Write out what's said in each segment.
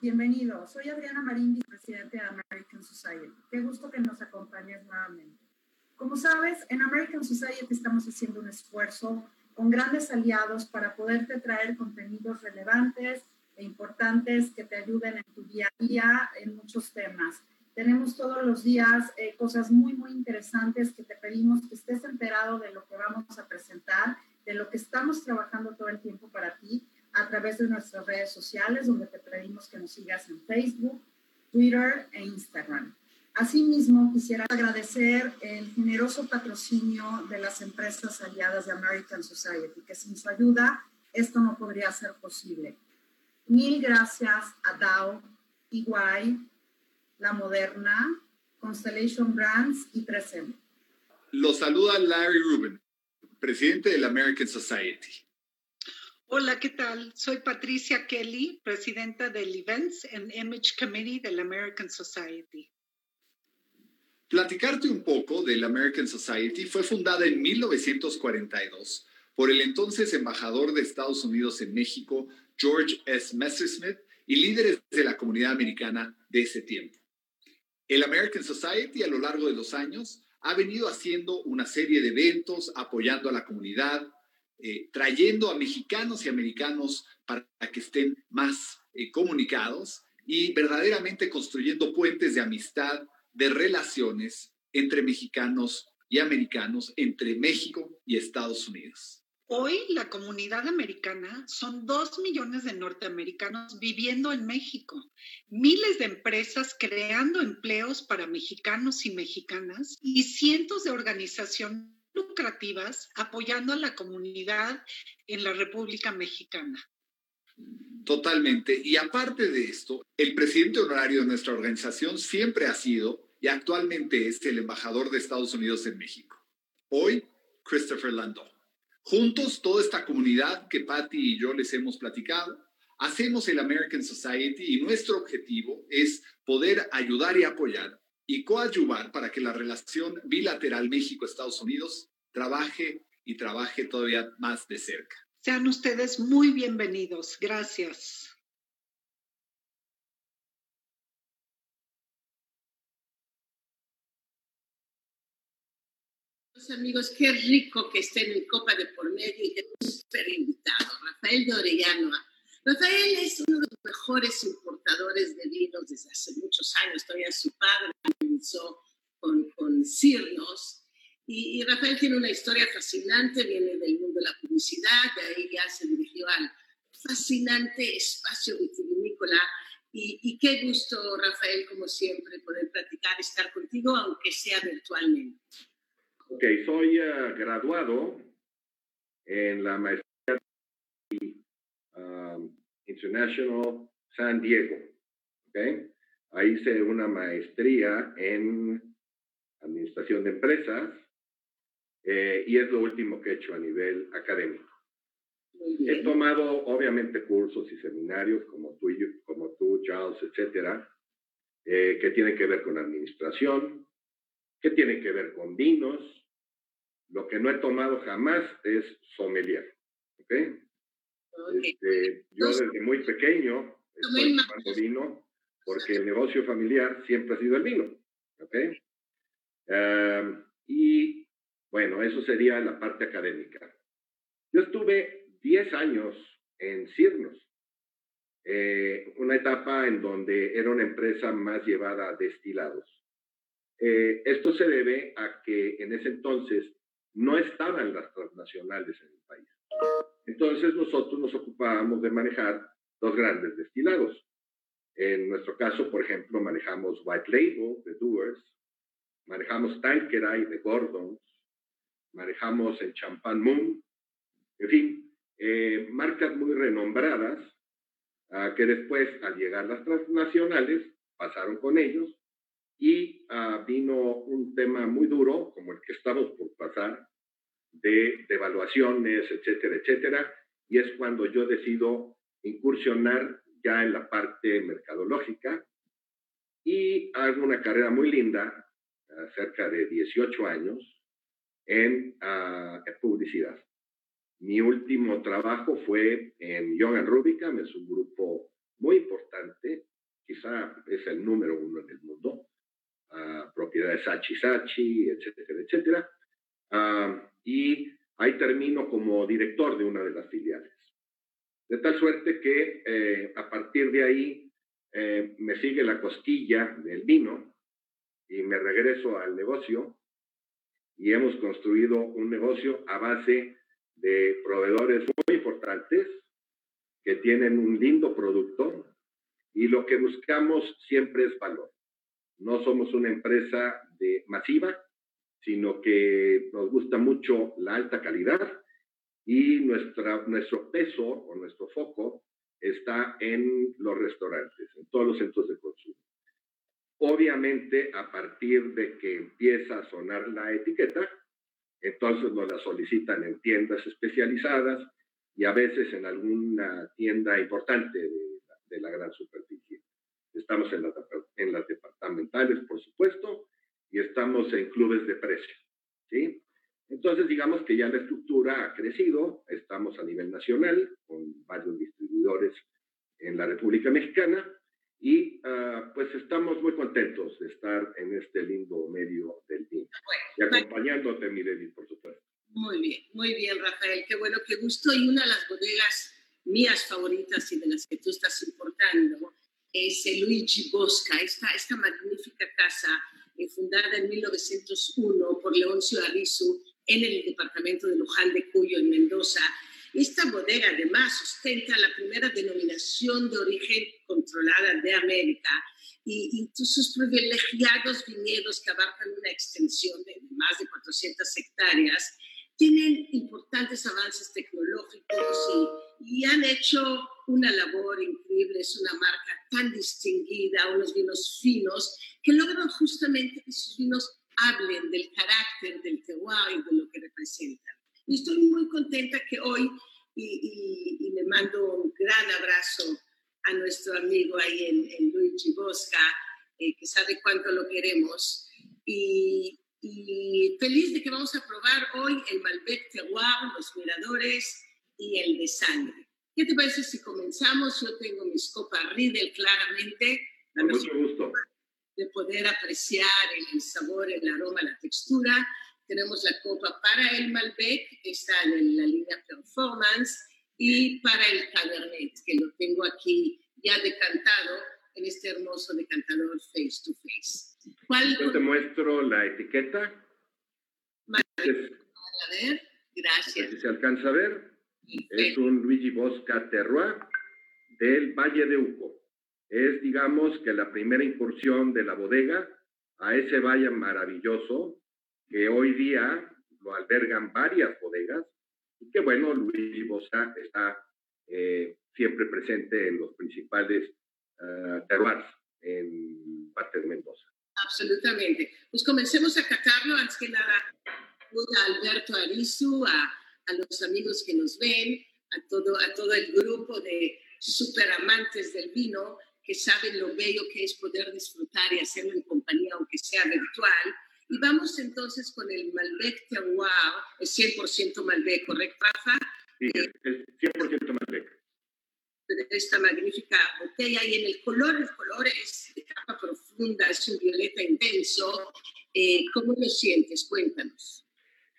bienvenido. Soy Adriana Marín, vicepresidente de American Society. Qué gusto que nos acompañes nuevamente. Como sabes, en American Society estamos haciendo un esfuerzo con grandes aliados para poderte traer contenidos relevantes e importantes que te ayuden en tu día a día en muchos temas. Tenemos todos los días eh, cosas muy, muy interesantes que te pedimos que estés enterado de lo que vamos a presentar, de lo que estamos trabajando todo el tiempo para ti a través de nuestras redes sociales, donde te pedimos que nos sigas en Facebook, Twitter e Instagram. Asimismo, quisiera agradecer el generoso patrocinio de las empresas aliadas de American Society, que sin su ayuda esto no podría ser posible. Mil gracias a Dow, EY, la Moderna, Constellation Brands y 3M. Los saluda Larry Rubin, presidente de la American Society. Hola, ¿qué tal? Soy Patricia Kelly, presidenta del Events and Image Committee de la American Society. Platicarte un poco de la American Society fue fundada en 1942 por el entonces embajador de Estados Unidos en México, George S. Messersmith, y líderes de la comunidad americana de ese tiempo. El American Society a lo largo de los años ha venido haciendo una serie de eventos apoyando a la comunidad, eh, trayendo a mexicanos y americanos para que estén más eh, comunicados y verdaderamente construyendo puentes de amistad, de relaciones entre mexicanos y americanos, entre México y Estados Unidos. Hoy la comunidad americana son dos millones de norteamericanos viviendo en México, miles de empresas creando empleos para mexicanos y mexicanas y cientos de organizaciones lucrativas apoyando a la comunidad en la República Mexicana. Totalmente. Y aparte de esto, el presidente honorario de nuestra organización siempre ha sido y actualmente es el embajador de Estados Unidos en México. Hoy, Christopher Landau. Juntos, toda esta comunidad que Patty y yo les hemos platicado, hacemos el American Society y nuestro objetivo es poder ayudar y apoyar y coadyuvar para que la relación bilateral México-Estados Unidos trabaje y trabaje todavía más de cerca. Sean ustedes muy bienvenidos. Gracias. amigos, qué rico que estén en Copa de por medio y que súper invitado, Rafael de Orellano. Rafael es uno de los mejores importadores de vinos desde hace muchos años. Todavía su padre comenzó con, con Cirnos. Y, Rafael tiene una historia fascinante, viene del mundo de la publicidad, de ahí ya se dirigió al fascinante espacio vitivinícola. Y, y qué gusto, Rafael, como siempre, poder platicar, estar contigo, aunque sea virtualmente. Ok, soy uh, graduado en la maestría um, International San Diego. Okay. Ahí hice una maestría en administración de empresas eh, y es lo último que he hecho a nivel académico. He tomado, obviamente, cursos y seminarios como tú, como tú Charles, etcétera, eh, que tienen que ver con administración, que tienen que ver con vinos, lo que no he tomado jamás es sommelier. ¿Ok? Este, yo desde muy pequeño estoy tomando vino porque el negocio familiar siempre ha sido el vino. ¿Ok? y bueno, eso sería la parte académica. Yo estuve 10 años en Cirnos, eh, una etapa en donde era una empresa más llevada a destilados. Eh, esto se debe a que en ese entonces no estaban las transnacionales en el país. Entonces nosotros nos ocupábamos de manejar los grandes destilados. En nuestro caso, por ejemplo, manejamos White Label de Doers, manejamos Tanqueray de Gordons, manejamos el Champagne Moon, en fin, eh, marcas muy renombradas ah, que después, al llegar las transnacionales, pasaron con ellos. Y ah, vino un tema muy duro, como el que estamos por pasar, de devaluaciones, etcétera, etcétera, y es cuando yo decido incursionar ya en la parte mercadológica y hago una carrera muy linda, cerca de 18 años, en, ah, en publicidad. Mi último trabajo fue en Young and Rubicam, es un grupo muy importante, quizá es el número uno en el mundo, uh, propiedades Sachi Sachi, etcétera, etcétera. Uh, y ahí termino como director de una de las filiales. De tal suerte que eh, a partir de ahí eh, me sigue la costilla del vino y me regreso al negocio y hemos construido un negocio a base de proveedores muy importantes que tienen un lindo producto y lo que buscamos siempre es valor. No somos una empresa de masiva, sino que nos gusta mucho la alta calidad y nuestra, nuestro peso o nuestro foco está en los restaurantes, en todos los centros de consumo. Obviamente, a partir de que empieza a sonar la etiqueta, entonces nos la solicitan en tiendas especializadas y a veces en alguna tienda importante de, de la gran superficie. Estamos en las, en las departamentales, por supuesto, y estamos en clubes de precio. ¿sí? Entonces, digamos que ya la estructura ha crecido, estamos a nivel nacional con varios distribuidores en la República Mexicana y uh, pues estamos muy contentos de estar en este lindo medio del vino y acompañándote, mi David, por supuesto. Muy bien, muy bien, Rafael, qué bueno, qué gusto. Y una de las bodegas mías favoritas y de las que tú estás importando es el Luigi Bosca, esta, esta magnífica casa eh, fundada en 1901 por Leoncio Arrizu en el departamento de Luján de Cuyo, en Mendoza. Esta bodega además ostenta la primera denominación de origen controlada de América y, y sus privilegiados viñedos que abarcan una extensión de más de 400 hectáreas tienen importantes avances tecnológicos y, y, han hecho una labor increíble. Es una marca tan distinguida, unos vinos finos, que logran justamente que sus vinos hablen del carácter del terroir y de lo que representan. Y estoy muy contenta que hoy, y, y, le mando un gran abrazo a nuestro amigo ahí en, en Luigi Bosca, eh, que sabe cuánto lo queremos, y, y, feliz de que vamos a probar hoy el Malbec Terroir, los miradores y el de sangre. ¿Qué te parece si comenzamos? Yo tengo mis copas Riedel claramente. Con mucho gusto de poder apreciar el, sabor, el aroma, la textura. Tenemos la copa para el Malbec, está en la línea Performance, y para el Cabernet, que lo tengo aquí ya decantado en este hermoso decantador face to face. ¿Cuál Yo te muestro la etiqueta. a ver, gracias. Si se alcanza a ver, es un Luigi Bosca Terroir del Valle de Uco es, digamos, que la primera incursión de la bodega a ese valle maravilloso que hoy día lo albergan varias bodegas y que, bueno, Luis Bosa está eh, siempre presente en los principales uh, terroirs en parte de Mendoza. Absolutamente. Pues comencemos a catarlo. Antes que nada, a Alberto Arizu, a, a los amigos que nos ven, a todo, a todo el grupo de super amantes del vino que saben lo bello que es poder disfrutar y hacerlo en compañía, aunque sea virtual. Y vamos entonces con el Malbec Terroir, es 100% Malbec, ¿correcto, Rafa? Sí, es 100% Malbec. De esta magnífica botella y en el color, el color es de capa profunda, es un violeta intenso. Eh, ¿Cómo lo sientes? Cuéntanos.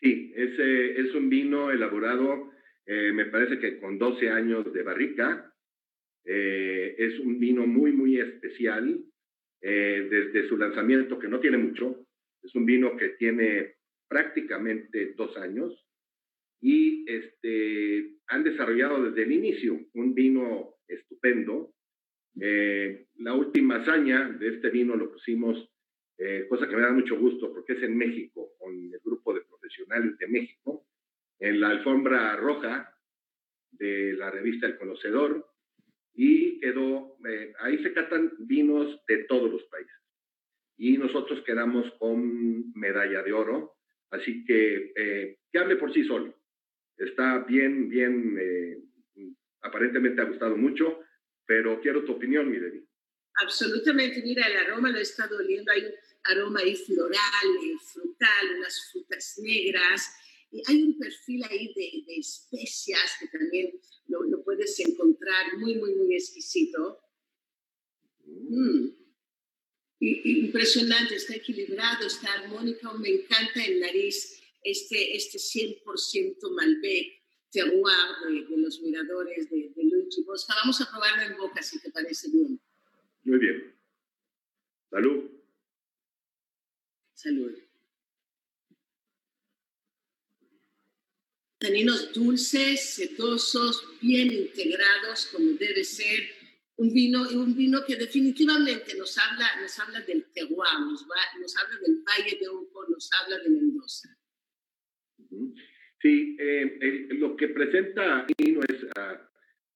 Sí, es, eh, es un vino elaborado, eh, me parece que con 12 años de barrica, eh, es un vino muy, muy especial eh, desde su lanzamiento, que no tiene mucho. Es un vino que tiene prácticamente dos años y este, han desarrollado desde el inicio un vino estupendo. Eh, la última hazaña de este vino lo pusimos, cosa que me da mucho gusto porque es en México, con el grupo de profesionales de México, en la alfombra roja de la revista El Conocedor, y quedó, eh, ahí se catan vinos de todos los países. Y nosotros quedamos con medalla de oro, así que eh, que hable por sí solo. Está bien, bien, eh, aparentemente ha gustado mucho, pero quiero tu opinión, mi Debbie. Absolutamente, mira, el aroma lo he estado oliendo, hay un aroma ahí floral, frutal, unas frutas negras, hay un perfil ahí de, especias que también lo, puedes encontrar muy, muy, muy exquisito. Mm. impresionante, está equilibrado, está armónico, me encanta el nariz, este, este 100% Malbec, terroir de, de, los miradores de, de Luigi Bosca. Vamos a probarlo en boca, si te parece bien. Muy bien. Salud. Salud. Taninos dulces, sedosos, bien integrados, como debe ser. Un vino, un vino que definitivamente nos habla, nos habla del terroir, nos, nos habla del Valle de Uco, nos habla de Mendoza. Sí, eh, lo que presenta vino es uh,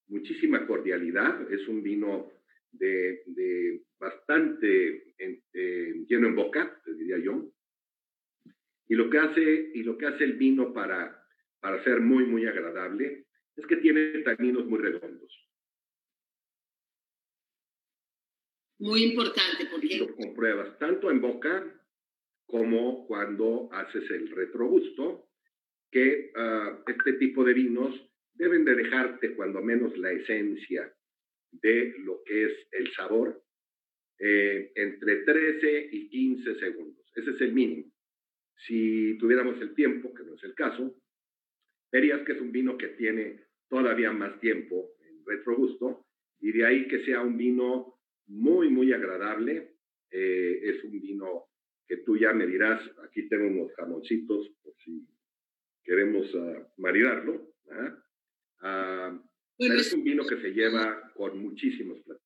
muchísima cordialidad, es un vino de, de bastante eh, lleno en boca, diría yo. Y lo que hace, y lo que hace el vino para, para ser muy, muy agradable es que tiene taninos muy redondos. Muy importante porque... lo compruebas tanto en boca como cuando haces el retrogusto, que uh, este tipo de vinos deben de dejarte cuando menos la esencia de lo que es el sabor eh, entre 13 y 15 segundos. Ese es el mínimo. Si tuviéramos el tiempo, que no es el caso, verías que es un vino que tiene todavía más tiempo en retrogusto y de ahí que sea un vino muy, muy agradable. Eh, es un vino que tú ya me dirás, aquí tengo unos jamoncitos por si queremos uh, maridarlo. Uh, es un vino que se lleva con muchísimos platillos.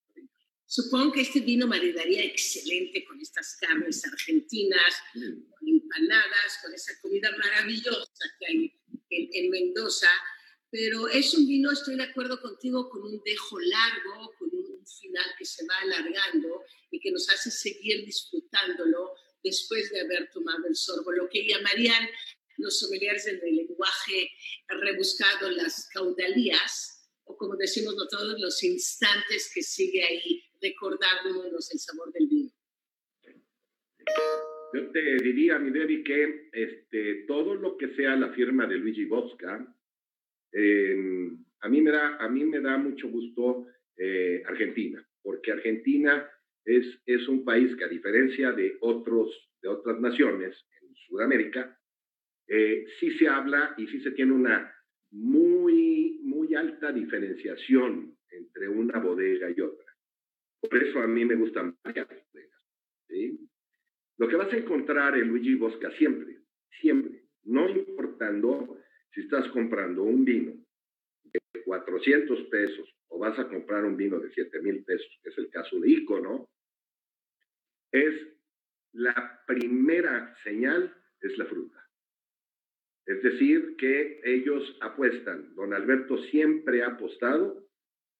Supongo que este vino maridaría excelente con estas carnes argentinas, mm. con empanadas, con esa comida maravillosa que hay en, en, Mendoza. Pero es un vino, estoy de acuerdo contigo, con un dejo largo, con un final que se va alargando y que nos hace seguir disfrutándolo después de haber tomado el sorbo, lo que llamarían los sommeliers del lenguaje rebuscado las caudalías, o como decimos nosotros, los instantes que sigue ahí recordándonos el sabor del vino. Yo te diría, mi Debbie, que este, todo lo que sea la firma de Luigi Bosca, em, a, mí me da, mucho gusto eh, Argentina, porque Argentina es, un país que a diferencia de, otros, de otras naciones en Sudamérica, eh, sí se habla y sí se tiene una muy, muy alta diferenciación entre una bodega y otra. Por eso a mí me bodegas. ¿sí? Lo que vas a encontrar en Luigi Bosca siempre, siempre, no importando si estás comprando un vino de 400 pesos o vas a comprar un vino de 7 mil pesos, que es el caso de Icono, es la primera señal, es la fruta. Es decir, que ellos apuestan, don Alberto siempre ha apostado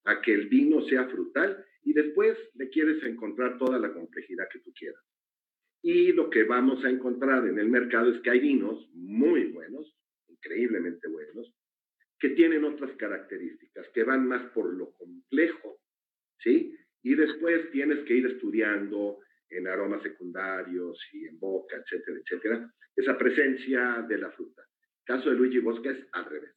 a que el vino sea frutal y después le quieres encontrar toda la complejidad que tú quieras. Y lo que vamos a encontrar en el mercado es que hay vinos muy buenos, increíblemente buenos, que tienen otras características, que van más por lo complejo, ¿sí? Y después tienes que ir estudiando en aromas secundarios y en boca, etcétera, etcétera, esa presencia de la fruta caso de Luigi Bosca es al revés.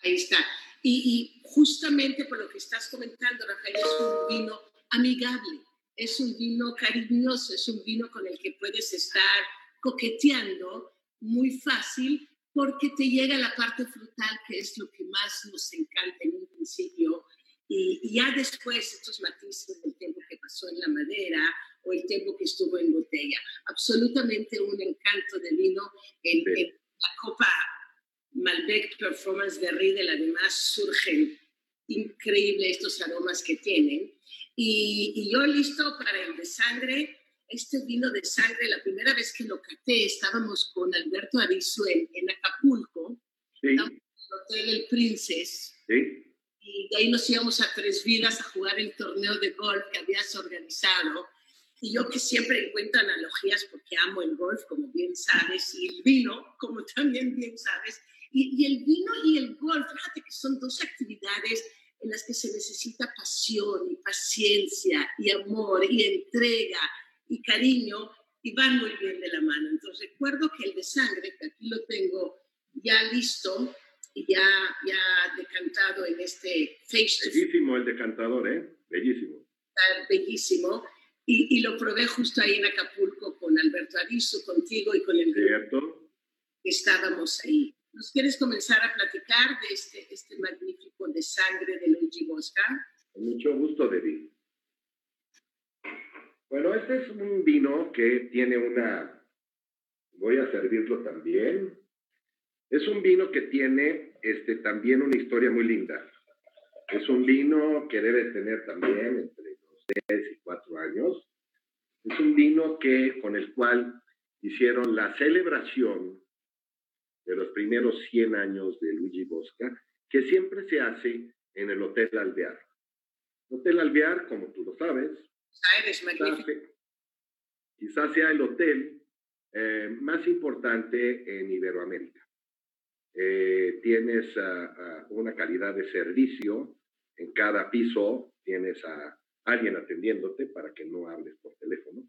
Ahí está. Y, justamente por lo que estás comentando, Rafael, es un vino amigable, es un vino cariñoso, es un vino con el que puedes estar coqueteando muy fácil porque te llega la parte frutal, que es lo que más nos encanta en un principio, y, ya después estos matices del tiempo que pasó en la madera o el tiempo que estuvo en botella. Absolutamente un encanto de vino en, en la copa Malbec Performance de Riedel, además surgen increíbles estos aromas que tienen. Y, yo listo para el de sangre, este vino de sangre, la primera vez que lo caté, estábamos con Alberto Arizu en, Acapulco, sí. en el Hotel El Princes, sí. y de ahí nos íbamos a Tres Vidas a jugar el torneo de golf que habías organizado. Y yo que siempre encuentro analogías porque amo el golf, como bien sabes, y el vino, como también bien sabes. Y, y el vino y el golf, fíjate que son dos actividades en las que se necesita pasión y paciencia y amor y entrega y cariño y van muy bien de la mano. Entonces recuerdo que el de sangre, que aquí lo tengo ya listo y ya, ya decantado en este face Bellísimo el decantador, ¿eh? Bellísimo. bellísimo. Y, y, lo probé justo ahí en Acapulco con Alberto Arizo, contigo y con el ¿Cierto? estábamos ahí. ¿Nos quieres comenzar a platicar de este, este magnífico de sangre de Luigi Bosca? Con mucho gusto, Debbie. Bueno, este es un vino que tiene una... Voy a servirlo también. Es un vino que tiene este, también una historia muy linda. Es un vino que debe tener también entre los 3 y 4 años. Es un vino que, con el cual hicieron la celebración de los primeros 100 años de Luigi Bosca, que siempre se hace en el Hotel Alvear. Hotel Alvear, como tú lo sabes, quizás, quizás sea el hotel eh, más importante en Iberoamérica. Eh, tienes una calidad de servicio en cada piso, tienes a alguien atendiéndote para que no hables por teléfono, ¿no?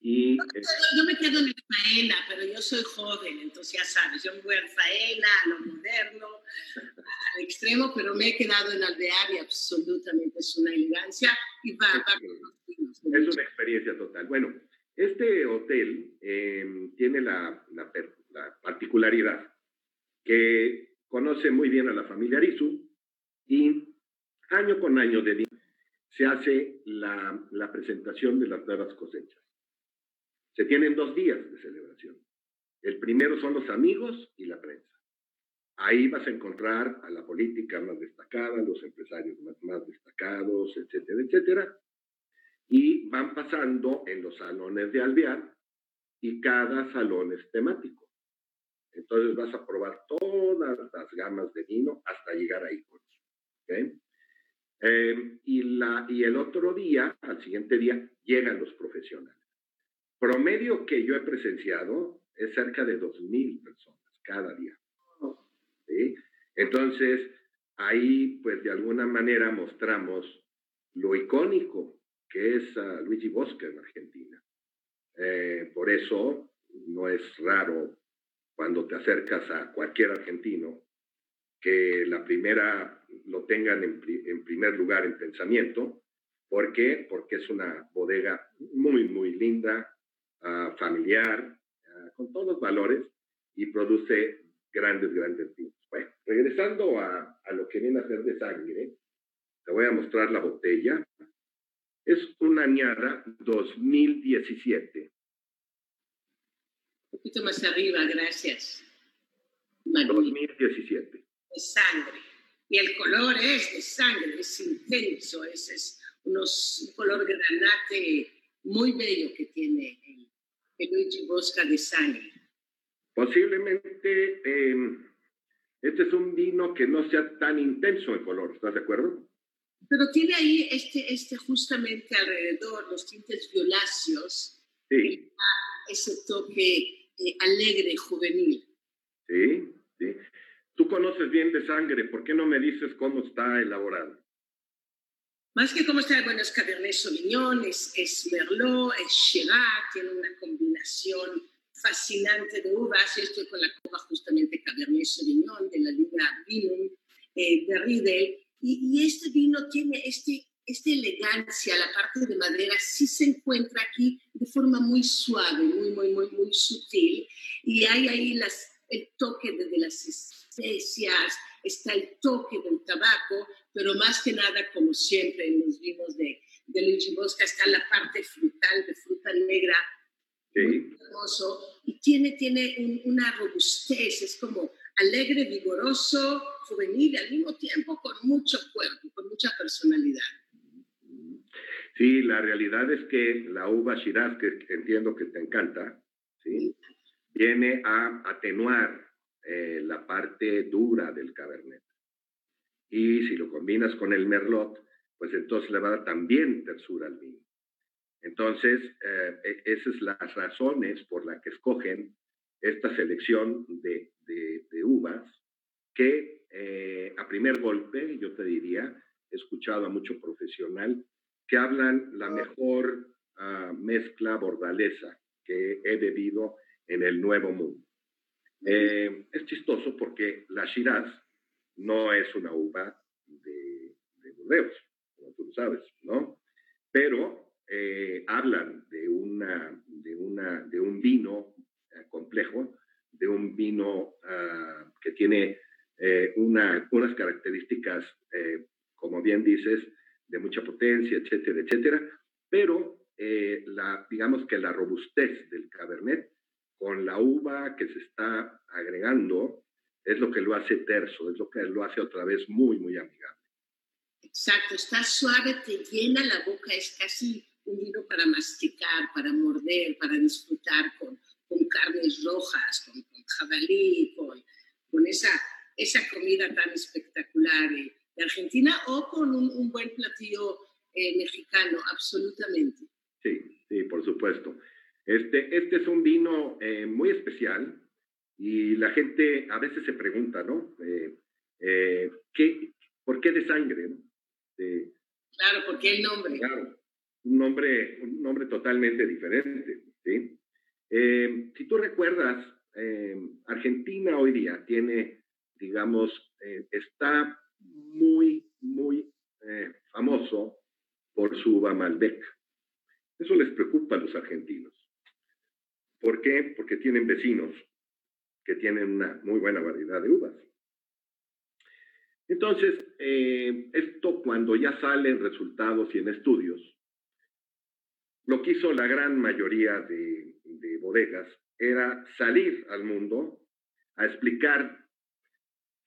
Y, yo, me quedo en el faena, pero yo soy joven, entonces ya sabes, yo me voy al faena, a lo moderno, al extremo, pero me he quedado en aldear y absolutamente es una elegancia y va, es, es una experiencia total. Bueno, este hotel eh, tiene la, la, la, particularidad que conoce muy bien a la familia Arizu y año con año de se hace la, presentación de las nuevas cosechas. Se tienen dos días de celebración. El primero son los amigos y la prensa. Ahí vas a encontrar a la política más destacada, los empresarios más, destacados, etcétera, etcétera. Y van pasando en los salones de alvear y cada salón es temático. Entonces vas a probar todas las gamas de vino hasta llegar a iconos. ¿okay? Eh, y, la, y el otro día, al siguiente día, llegan los profesionales. Promedio que yo he presenciado es cerca de 2.000 personas cada día. Entonces, ahí, pues de alguna manera mostramos lo icónico que es uh, Luigi Bosca en Argentina. Eh, por eso no es raro cuando te acercas a cualquier argentino que la primera lo tengan en, primer lugar en pensamiento. ¿Por qué? Porque es una bodega muy, muy linda, ah, familiar, ah, con todos los valores y produce grandes, grandes vinos. Bueno, regresando a, a lo que viene a ser de sangre, te voy a mostrar la botella. Es una añada 2017. Un poquito más arriba, gracias. 2017 sangre. Y el color es de sangre, es intenso, es, es unos, un color granate muy bello que tiene el, el Luigi Bosca de sangre. Posiblemente eh, este es un vino que no sea tan intenso en color, ¿estás de acuerdo? Pero tiene ahí este, este justamente alrededor, los tintes violáceos, sí. ese toque eh, alegre, juvenil. Sí, sí. Tú conoces bien de sangre, ¿por qué no me dices cómo está elaborado? Más que cómo está, bueno, es Cabernet Sauvignon, es, es Merlot, es Shiraz, tiene una combinación fascinante de uvas. Yo estoy con la copa justamente Cabernet Sauvignon de la línea Vinum eh, de Riedel. Y, y, este vino tiene este, esta elegancia, la parte de madera sí se encuentra aquí de forma muy suave, muy, muy, muy, muy sutil. Y hay ahí las, el toque de, de las especias, está el toque del tabaco, pero más que nada, como siempre en los vinos de, de Luigi Bosca, está la parte frutal, de fruta negra, muy hermoso, y tiene, tiene una robustez, es como alegre, vigoroso, juvenil, al mismo tiempo con mucho cuerpo, con mucha personalidad. Sí, la realidad es que la uva Shiraz, que entiendo que te encanta, ¿sí? viene a atenuar eh, la parte dura del Cabernet. Y si lo combinas con el Merlot, pues entonces le va a dar también tersura al vino. Entonces, eh, e, esas son las razones por las que escogen esta selección de, de, uvas que eh, a primer golpe, yo te diría, he escuchado a mucho profesional que hablan la mejor uh, mezcla bordalesa que he bebido en el Nuevo Mundo. Eh, es chistoso porque la Shiraz no es una uva de, de Burdeos, como tú lo sabes, ¿no? Pero eh, hablan de, una, de, una, de un vino eh, complejo, de un vino ah, que tiene eh, una, unas características, como bien dices, de mucha potencia, etcétera, etcétera, pero la, digamos que la robustez del Cabernet con la uva que se está agregando es lo que lo hace terso, es lo que lo hace otra vez muy, muy amigable. Exacto, está suave, te llena la boca, es casi un vino para masticar, para morder, para disfrutar con, con carnes rojas, con, jabalí, con, con, esa, esa comida tan espectacular de, Argentina o con un, buen platillo eh, mexicano, absolutamente. Sí, sí, por supuesto. Este, este es un vino eh, muy especial y la gente a veces se pregunta, ¿no? Eh, ¿qué, ¿Por qué de sangre? claro, ¿por qué el nombre? Claro, un nombre, un nombre totalmente diferente. ¿sí? Eh, si tú recuerdas, eh, Argentina hoy día tiene, digamos, eh, está muy, muy famoso por su uva Malbec. Eso les preocupa a los argentinos. ¿Por qué? Porque tienen vecinos que tienen una muy buena variedad de uvas. Entonces, esto cuando ya salen resultados y en estudios, lo que hizo la gran mayoría de, bodegas era salir al mundo a explicar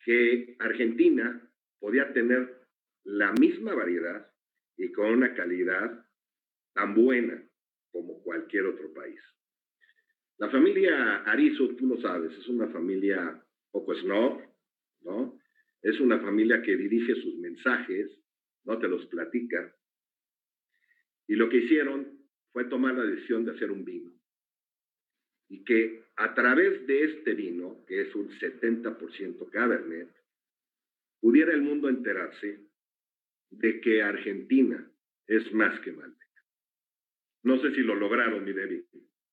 que Argentina podía tener la misma variedad y con una calidad tan buena como cualquier otro país. La familia Arizo, tú lo sabes, es una familia poco snob, ¿no? Es una familia que dirige sus mensajes, no te los platica. Y lo que hicieron fue tomar la decisión de hacer un vino. Y que a través de este vino, que es un 70% Cabernet, pudiera el mundo enterarse de que Argentina es más que Malbec. No sé si lo lograron, mi Debbie.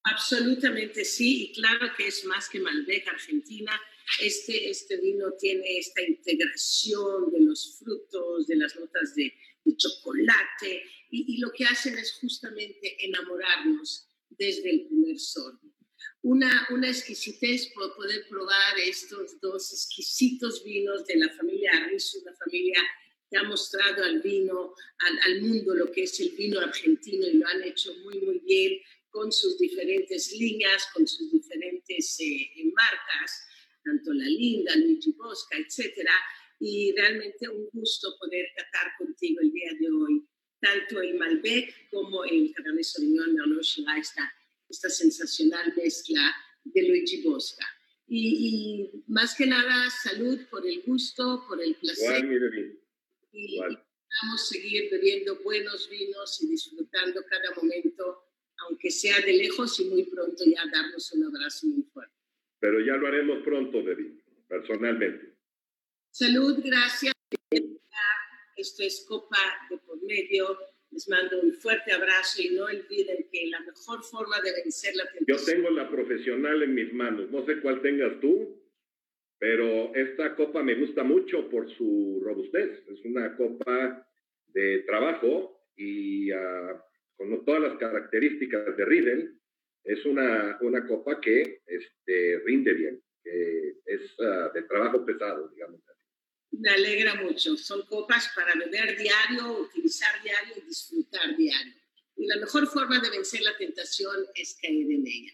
Absolutamente sí, y claro que es más que Malbec Argentina. Este, este vino tiene esta integración de los frutos, de las notas de, de chocolate, y, lo que hacen es justamente enamorarnos desde el primer sorbo. Una, una exquisitez poder probar estos dos exquisitos vinos de la familia Arriso, una familia que ha mostrado al vino, al, al, mundo lo que es el vino argentino y lo han hecho muy, muy bien con sus diferentes líneas, con sus diferentes eh, marcas, tanto La Linda, Luigi Bosca, etcétera. Y realmente un gusto poder catar contigo el día de hoy tanto el Malbec como el Cabernet Sauvignon Merlot Shiraz, esta, esta sensacional mezcla de Luigi Bosca. Y, más que nada, salud por el gusto, por el placer. y, vamos a seguir bebiendo buenos vinos y disfrutando cada momento, aunque sea de lejos y muy pronto ya darnos un abrazo muy fuerte. Pero ya lo haremos pronto, Debbie, personalmente. Salud, gracias. Esto es Copa de por medio. Les mando un fuerte abrazo y no olviden que la mejor forma de vencer la tentación. Yo tengo la profesional en mis manos. No sé cuál tengas tú, pero esta copa me gusta mucho por su robustez. Es una copa de trabajo y uh, con todas las características de Riedel, es una, una copa que este, rinde bien, que es uh, de trabajo pesado, digamos. Me alegra mucho. Son copas para beber diario, utilizar diario y disfrutar diario. Y la mejor forma de vencer la tentación es caer en ella.